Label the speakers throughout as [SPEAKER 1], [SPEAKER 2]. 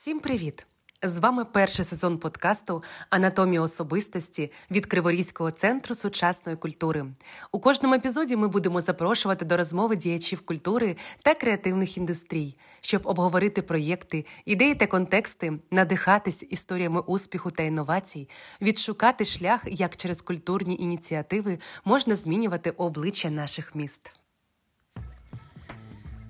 [SPEAKER 1] Всім привіт! З вами перший сезон подкасту Анатомія особистості від Криворізького центру сучасної культури. У кожному епізоді ми будемо запрошувати до розмови діячів культури та креативних індустрій, щоб обговорити проєкти, ідеї та контексти, надихатись історіями успіху та інновацій, відшукати шлях, як через культурні ініціативи можна змінювати обличчя наших міст.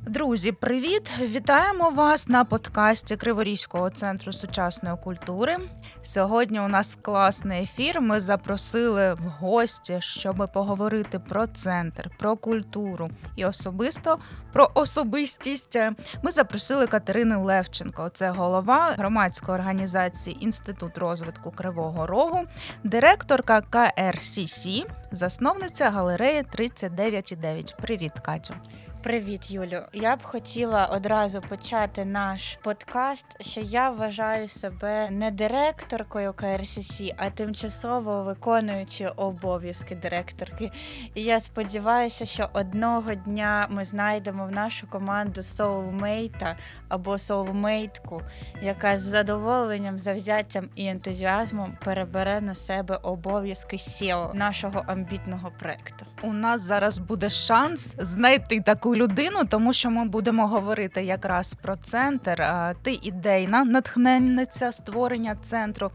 [SPEAKER 2] Друзі, привіт! Вітаємо вас на подкасті Криворізького центру сучасної культури. Сьогодні у нас класний ефір. Ми запросили в гості, щоб поговорити про центр, про культуру і особисто про особистість. Ми запросили Катерину Левченко. Це голова громадської організації Інститут розвитку Кривого Рогу, директорка КРСС, засновниця галереї 39,9. Привіт, Катю!
[SPEAKER 3] Привіт, Юлю. Я б хотіла одразу почати наш подкаст, що я вважаю себе не директоркою КРСС, а тимчасово виконуючи обов'язки директорки. І я сподіваюся, що одного дня ми знайдемо в нашу команду соулмейта або соулмейтку, яка з задоволенням, завзяттям і ентузіазмом перебере на себе обов'язки SEO нашого амбітного проекту.
[SPEAKER 2] У нас зараз буде шанс знайти таку таку людину, тому що ми будемо говорити якраз про центр. Ти ідейна натхненниця створення центру.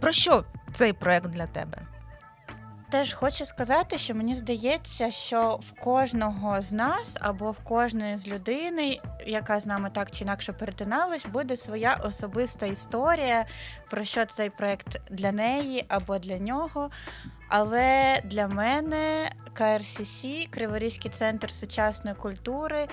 [SPEAKER 2] Про що цей проект для тебе?
[SPEAKER 3] Теж хочу сказати, що мені здається, що в кожного з нас або в кожної з людини, яка з нами так чи інакше перетиналась, буде своя особиста історія, про що цей проект для неї або для нього. Але для мене КРСС, Криворізький центр сучасної культури,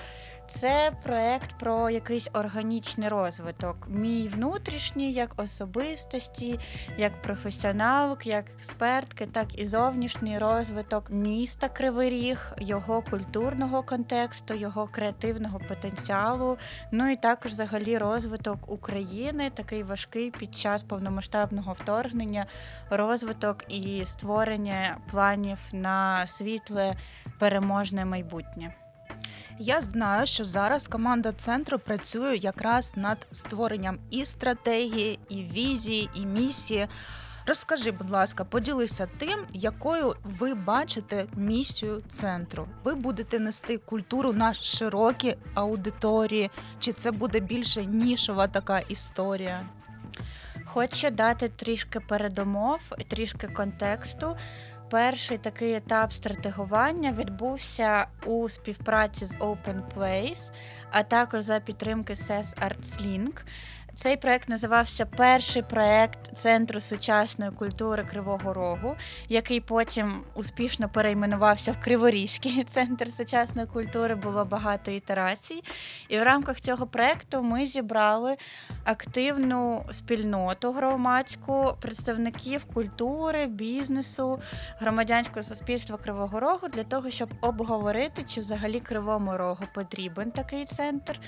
[SPEAKER 3] це проект про якийсь органічний розвиток. Мій внутрішній, як особистості, як професіоналк, як експертки, так і зовнішній розвиток міста Кривий Ріг, його культурного контексту, його креативного потенціалу. Ну і також взагалі розвиток України, такий важкий під час повномасштабного вторгнення, розвиток і створення планів на світле переможне майбутнє.
[SPEAKER 2] Я знаю, що зараз команда центру працює якраз над створенням і стратегії, і візії, і місії. Розкажи, будь ласка, поділися тим, якою ви бачите місію центру. Ви будете нести культуру на широкі аудиторії, чи це буде більше нішова така історія?
[SPEAKER 3] Хочу дати трішки передумов, трішки контексту. Перший такий етап стратегування відбувся у співпраці з Open Place, а також за підтримки SES ArtsLink. Цей проект називався Перший проект Центру сучасної культури Кривого Рогу, який потім успішно перейменувався в Криворізький центр сучасної культури. Було багато ітерацій. І в рамках цього проекту ми зібрали активну спільноту громадську представників культури, бізнесу, громадянського суспільства Кривого Рогу для того, щоб обговорити, чи взагалі Кривому Рогу потрібен такий центр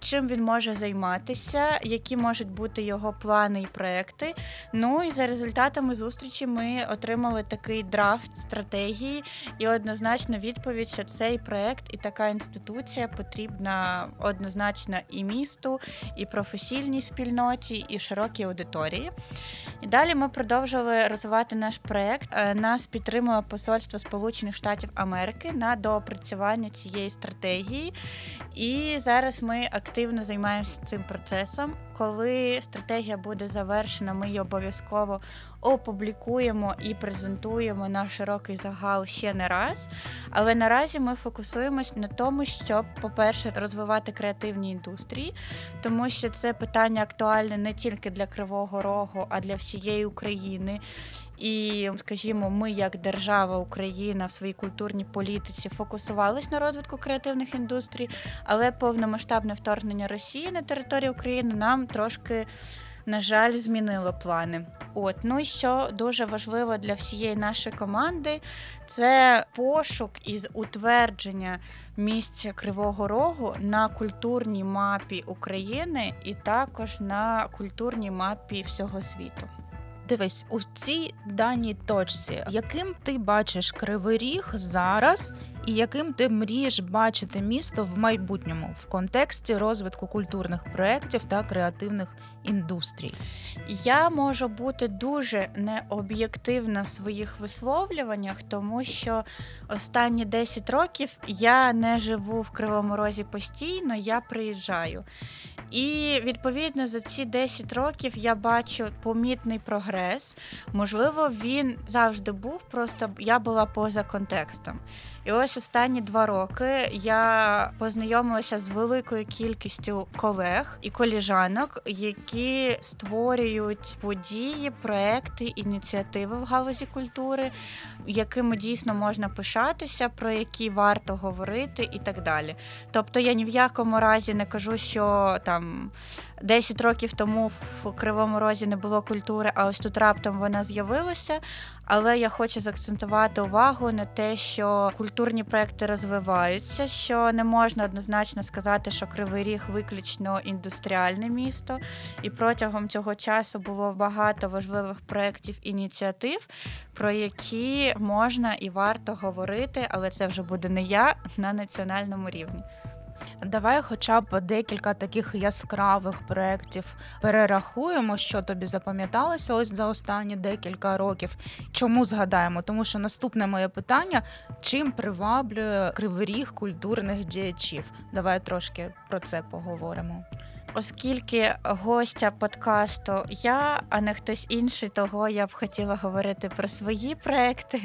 [SPEAKER 3] чим він може займатися, які можуть бути його плани і проекти. Ну і за результатами зустрічі ми отримали такий драфт стратегії і однозначно відповідь, що цей проект і така інституція потрібна однозначно і місту, і професійній спільноті, і широкій аудиторії. І далі ми продовжили розвивати наш проект. Е, нас підтримує Посольство Сполучених Штатів Америки на доопрацювання цієї стратегії. І зараз ми активно займаємося цим процесом. Коли стратегія буде завершена, ми її обов'язково опублікуємо і презентуємо на широкий загал ще не раз. Але наразі ми фокусуємось на тому, щоб, по-перше, розвивати креативні індустрії, тому що це питання актуальне не тільки для Кривого Рогу, а для всієї України. І, скажімо, ми, як держава Україна в своїй культурній політиці фокусувалися на розвитку креативних індустрій, але повномасштабне вторгнення Росії на територію України нам трошки. На жаль, змінило плани. От ну і що дуже важливо для всієї нашої команди, це пошук із утвердження місця Кривого Рогу на культурній мапі України і також на культурній мапі всього світу.
[SPEAKER 2] Дивись, у цій даній точці, яким ти бачиш кривий ріг зараз, і яким ти мрієш бачити місто в майбутньому в контексті розвитку культурних проєктів та креативних індустрій?
[SPEAKER 3] Я можу бути дуже необ'єктивна в своїх висловлюваннях, тому що останні 10 років я не живу в Кривому Розі постійно, я приїжджаю. І відповідно за ці 10 років я бачу помітний прогрес. Можливо, він завжди був, просто я була поза контекстом. І ось останні два роки я познайомилася з великою кількістю колег і коліжанок, які створюють події, проекти, ініціативи в галузі культури, якими дійсно можна пишатися, про які варто говорити, і так далі. Тобто я ні в якому разі не кажу, що там 10 років тому в Кривому Розі не було культури, а ось тут раптом вона з'явилася. Але я хочу заакцентувати увагу на те, що культурні проекти розвиваються, що не можна однозначно сказати, що Кривий Ріг виключно індустріальне місто, і протягом цього часу було багато важливих проєктів ініціатив, про які можна і варто говорити, але це вже буде не я на національному рівні.
[SPEAKER 2] Давай, хоча б декілька таких яскравих проєктів перерахуємо, що тобі запам'яталося ось за останні декілька років. Чому згадаємо? Тому що наступне моє питання: чим приваблює кривий ріг культурних діячів? Давай трошки про це поговоримо
[SPEAKER 3] оскільки гостя подкасту я, а не хтось інший, того я б хотіла говорити про свої проекти,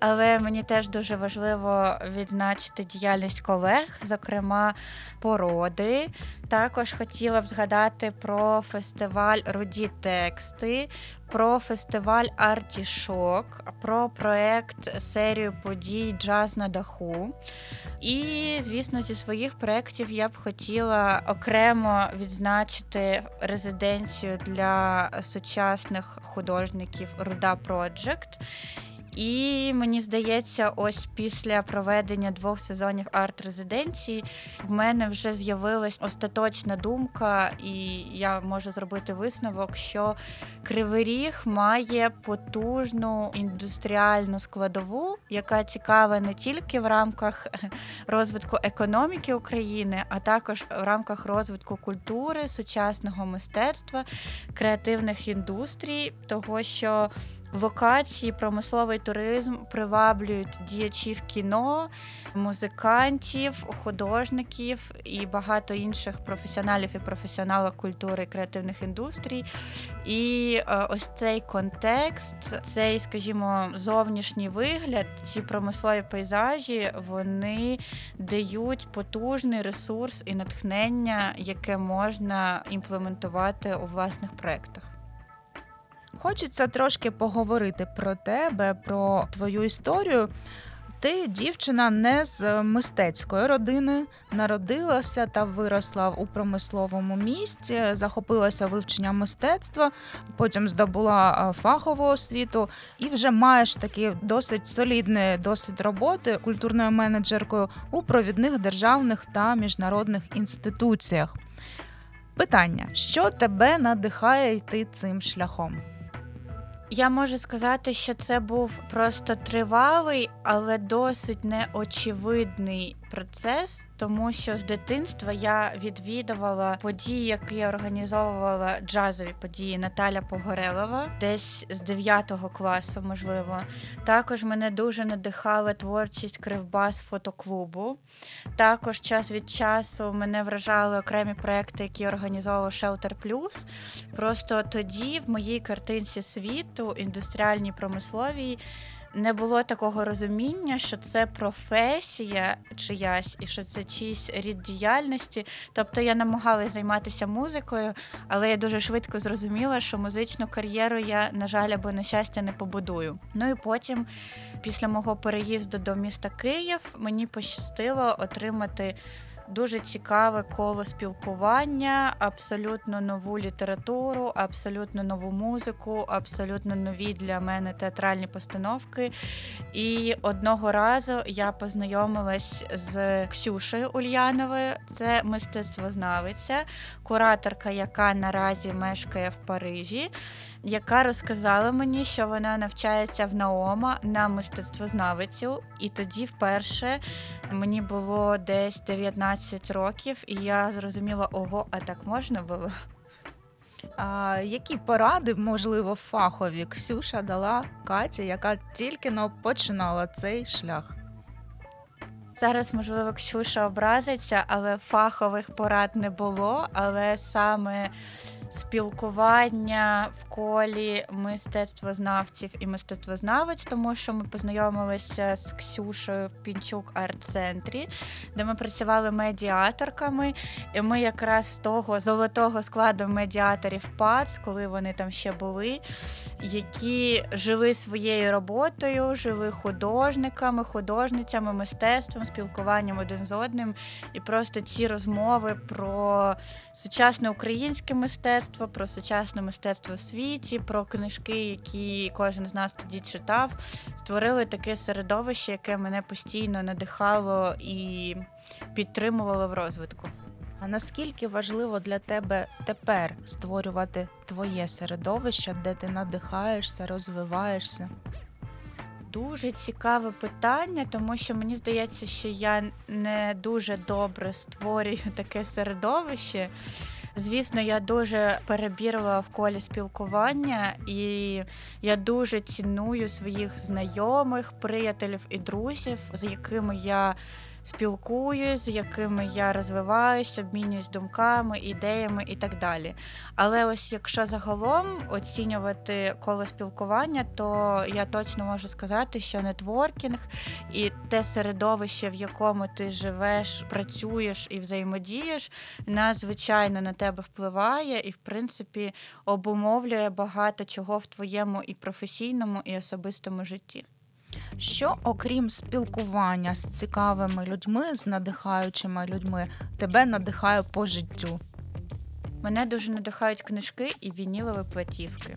[SPEAKER 3] але мені теж дуже важливо відзначити діяльність колег, зокрема породи. Також хотіла б згадати про фестиваль Руді тексти, про фестиваль Артішок, про проект серію подій Джаз на даху. І, звісно, зі своїх проєктів я б хотіла окремо відзначити резиденцію для сучасних художників Руда Проджект. І мені здається, ось після проведення двох сезонів арт-резиденції в мене вже з'явилась остаточна думка, і я можу зробити висновок, що Кривий Ріг має потужну індустріальну складову, яка цікава не тільки в рамках розвитку економіки України, а також в рамках розвитку культури, сучасного мистецтва, креативних індустрій, того що локації, промисловий туризм приваблюють діячів кіно, музикантів, художників і багато інших професіоналів і професіоналів культури і креативних індустрій. І е, ось цей контекст, цей, скажімо, зовнішній вигляд, ці промислові пейзажі, вони дають потужний ресурс і натхнення, яке можна імплементувати у власних проектах.
[SPEAKER 2] Хочеться трошки поговорити про тебе, про твою історію. Ти дівчина не з мистецької родини, народилася та виросла у промисловому місті, захопилася вивченням мистецтва, потім здобула фахову освіту і вже маєш такий досить солідний досвід роботи культурною менеджеркою у провідних державних та міжнародних інституціях. Питання: що тебе надихає йти цим шляхом?
[SPEAKER 3] Я можу сказати, що це був просто тривалий, але досить неочевидний процес, тому що з дитинства я відвідувала події, які організовувала джазові події Наталя Погорелова, десь з 9 класу, можливо. Також мене дуже надихала творчість Кривбас фотоклубу. Також час від часу мене вражали окремі проекти, які організовував Shelter Plus. Просто тоді в моїй картинці світу індустріальній промисловій не було такого розуміння, що це професія чиясь і що це чийсь рід діяльності. Тобто я намагалася займатися музикою, але я дуже швидко зрозуміла, що музичну кар'єру я, на жаль, або на щастя не побудую. Ну і потім, після мого переїзду до міста Київ, мені пощастило отримати дуже цікаве коло спілкування, абсолютно нову літературу, абсолютно нову музику, абсолютно нові для мене театральні постановки. І одного разу я познайомилась з Ксюшею Ульяновою, це мистецтвознавиця, кураторка, яка наразі мешкає в Парижі, яка розказала мені, що вона навчається в Наома на мистецтвознавицю. І тоді вперше мені було десь 19 років, і я зрозуміла, ого, а так можна було.
[SPEAKER 2] А які поради, можливо, фахові Ксюша дала Каті, яка тільки но починала цей шлях?
[SPEAKER 3] Зараз, можливо, Ксюша образиться, але фахових порад не було. Але саме спілкування в колі мистецтвознавців і мистецтвознавець, тому що ми познайомилися з Ксюшею в Пінчук арт-центрі, де ми працювали медіаторками. І ми якраз з того золотого складу медіаторів ПАЦ, коли вони там ще були, які жили своєю роботою, жили художниками, художницями, мистецтвом, спілкуванням один з одним. І просто ці розмови про сучасне українське мистецтво, про сучасне мистецтво в світі, про книжки, які кожен з нас тоді читав, створили таке середовище, яке мене постійно надихало і підтримувало в розвитку.
[SPEAKER 2] А наскільки важливо для тебе тепер створювати твоє середовище, де ти надихаєшся, розвиваєшся?
[SPEAKER 3] Дуже цікаве питання, тому що мені здається, що я не дуже добре створюю таке середовище. Звісно, я дуже перебірила в колі спілкування, і я дуже ціную своїх знайомих, приятелів і друзів, з якими я спілкуюсь, з якими я розвиваюсь, обмінююсь думками, ідеями і так далі. Але ось якщо загалом оцінювати коло спілкування, то я точно можу сказати, що нетворкінг і те середовище, в якому ти живеш, працюєш і взаємодієш, надзвичайно на тебе впливає і, в принципі, обумовлює багато чого в твоєму і професійному, і особистому житті.
[SPEAKER 2] Що, окрім спілкування з цікавими людьми, з надихаючими людьми, тебе надихає по життю?
[SPEAKER 3] Мене дуже надихають книжки і вінілові платівки.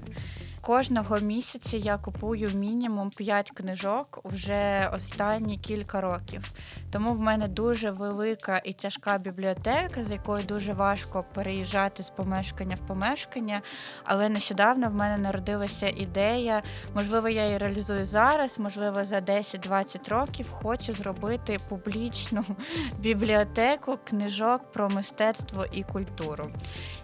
[SPEAKER 3] Кожного місяця я купую мінімум 5 книжок вже останні кілька років. Тому в мене дуже велика і тяжка бібліотека, з якою дуже важко переїжджати з помешкання в помешкання. Але нещодавно в мене народилася ідея, можливо, я її реалізую зараз, можливо, за 10-20 років хочу зробити публічну бібліотеку книжок про мистецтво і культуру.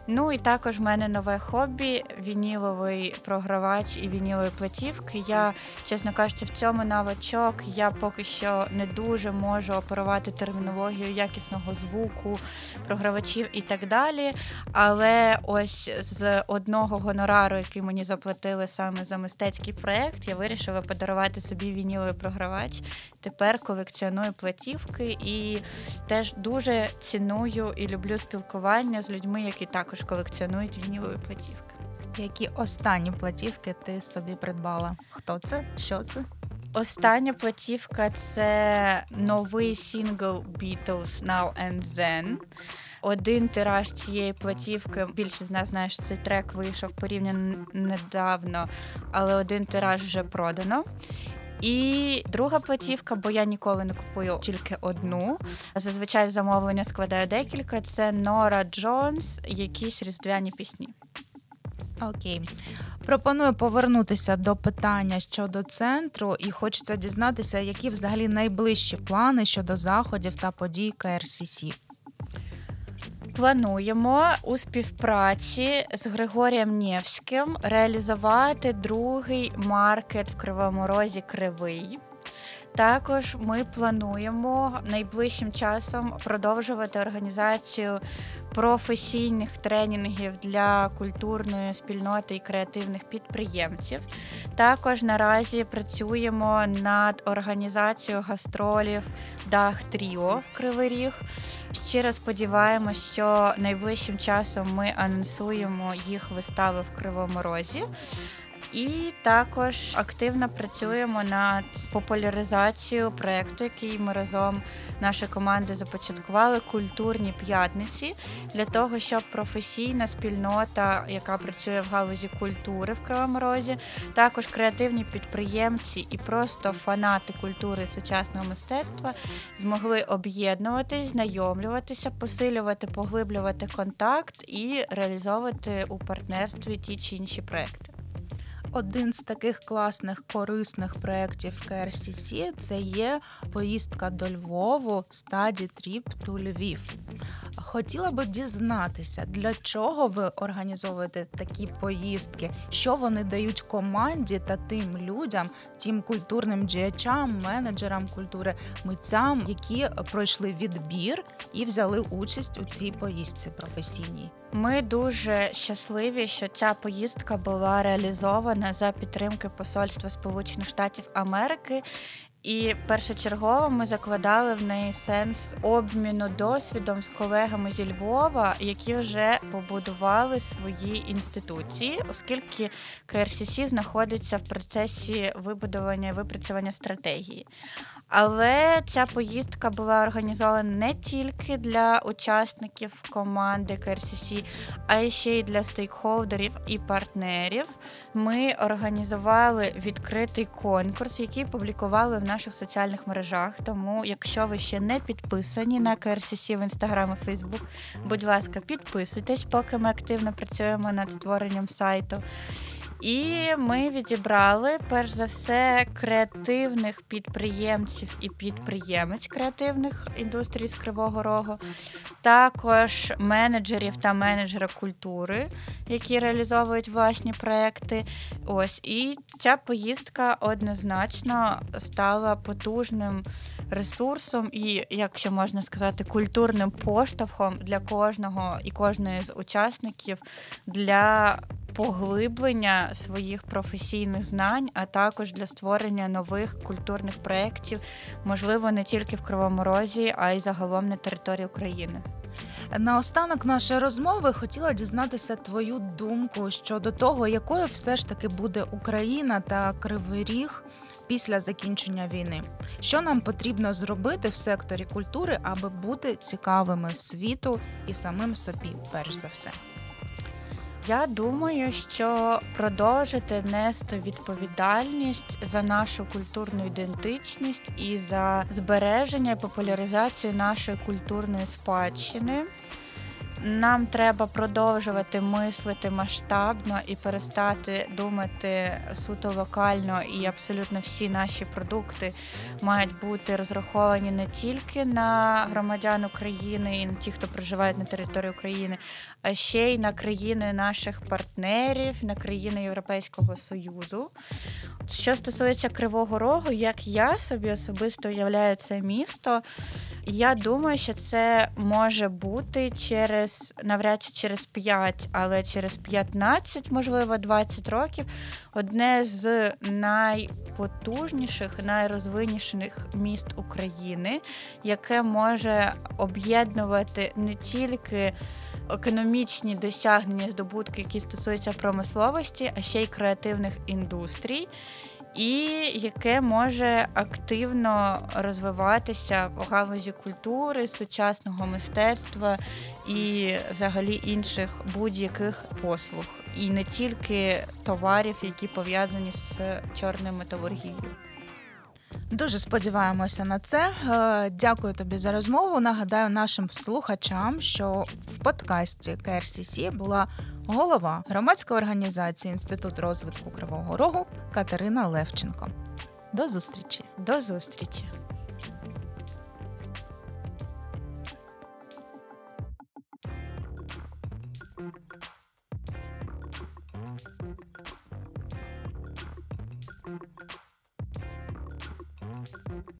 [SPEAKER 3] Ну і також в мене нове хобі вініловий програвач і вінілові платівки. Я, чесно кажучи, в цьому новачок я поки що не дуже можу оперувати термінологію якісного звуку, програвачів і так далі. Але ось з одного гонорару, який мені заплатили саме за мистецький проєкт, я вирішила подарувати собі вініловий програвач. Тепер колекціоную платівки і теж дуже ціную і люблю спілкування з людьми, які також колекціонують вінілові платівки.
[SPEAKER 2] Які останні платівки ти собі придбала? Хто це? Що це?
[SPEAKER 3] Остання платівка це новий сингл Beatles Now and Then. Один тираж цієї платівки. Більшість з нас знає, що цей трек вийшов порівняно недавно, але один тираж вже продано. І друга платівка, бо я ніколи не купую тільки одну. Зазвичай замовлення складає декілька. Це Нора Джонс, якісь різдвяні пісні.
[SPEAKER 2] Окей, пропоную повернутися до питання щодо центру, і хочеться дізнатися, які взагалі найближчі плани щодо заходів та подій КРСС.
[SPEAKER 3] Плануємо у співпраці з Григорієм Нєвським реалізувати другий маркет в Кривому Розі Кривий. Також ми плануємо найближчим часом продовжувати організацію професійних тренінгів для культурної спільноти і креативних підприємців. Також наразі працюємо над організацією гастролів Дах Тріо в Кривий Ріг. Щиро сподіваємось, що найближчим часом ми анонсуємо їх вистави в Кривому Розі. І також активно працюємо над популяризацією проєкту, який ми разом нашої команди започаткували культурні п'ятниці для того, щоб професійна спільнота, яка працює в галузі культури в Кривому Розі, також креативні підприємці і просто фанати культури сучасного мистецтва змогли об'єднуватись, знайомлюватися, посилювати, поглиблювати контакт і реалізовувати у партнерстві ті чи інші проекти.
[SPEAKER 2] Один з таких класних корисних проєктів КРСІСІ – це є поїздка до Львову стаді Тріп ту Львів. Хотіла би дізнатися, для чого ви організовуєте такі поїздки, що вони дають команді та тим людям, тим культурним діячам, менеджерам культури, митцям, які пройшли відбір і взяли участь у цій поїздці професійній.
[SPEAKER 3] Ми дуже щасливі, що ця поїздка була реалізована за підтримки Посольства Сполучених Штатів Америки. І першочергово ми закладали в неї сенс обміну досвідом з колегами зі Львова, які вже побудували свої інституції, оскільки КРСС знаходиться в процесі вибудування і випрацювання стратегії. Але ця поїздка була організована не тільки для учасників команди КРСС, а й ще й для стейкхолдерів і партнерів. Ми організували відкритий конкурс, який публікували в наших соціальних мережах. Тому, якщо ви ще не підписані на КРСС в інстаграм і Фейсбук, будь ласка, підписуйтесь, поки ми активно працюємо над створенням сайту. І ми відібрали перш за все креативних підприємців і підприємець креативних індустрій з Кривого Рогу, також менеджерів та менеджера культури, які реалізовують власні проекти. Ось і ця поїздка однозначно стала потужним ресурсом і, якщо можна сказати, культурним поштовхом для кожного і кожної з учасників для поглиблення своїх професійних знань, а також для створення нових культурних проєктів, можливо, не тільки в Кривому Розі, а й загалом на території України.
[SPEAKER 2] Наостанок нашої розмови хотіла дізнатися твою думку щодо того, якою все ж таки буде Україна та Кривий Ріг після закінчення війни. Що нам потрібно зробити в секторі культури, аби бути цікавими світу і самим собі, перш за все.
[SPEAKER 3] Я думаю, що продовжити нести відповідальність за нашу культурну ідентичність і за збереження і популяризацію нашої культурної спадщини. Нам треба продовжувати мислити масштабно і перестати думати суто локально, і абсолютно всі наші продукти мають бути розраховані не тільки на громадян України і на ті, хто проживають на території України, а ще й на країни наших партнерів, на країни Європейського Союзу. Що стосується Кривого Рогу, як я собі особисто уявляю це місто, я думаю, що це може бути через навряд чи через 5, але через 15, можливо, 20 років одне з найпотужніших, найрозвиніших міст України, яке може об'єднувати не тільки економічні досягнення, здобутки, які стосуються промисловості, а ще й креативних індустрій і яке може активно розвиватися в галузі культури, сучасного мистецтва і взагалі інших будь-яких послуг, і не тільки товарів, які пов'язані з чорною металургією.
[SPEAKER 2] Дуже сподіваємося на це. Е, дякую тобі за розмову. Нагадаю нашим слухачам, що в подкасті КРСС була голова громадської організації Інститут розвитку Кривого Рогу Катерина Левченко. До зустрічі.
[SPEAKER 3] До зустрічі.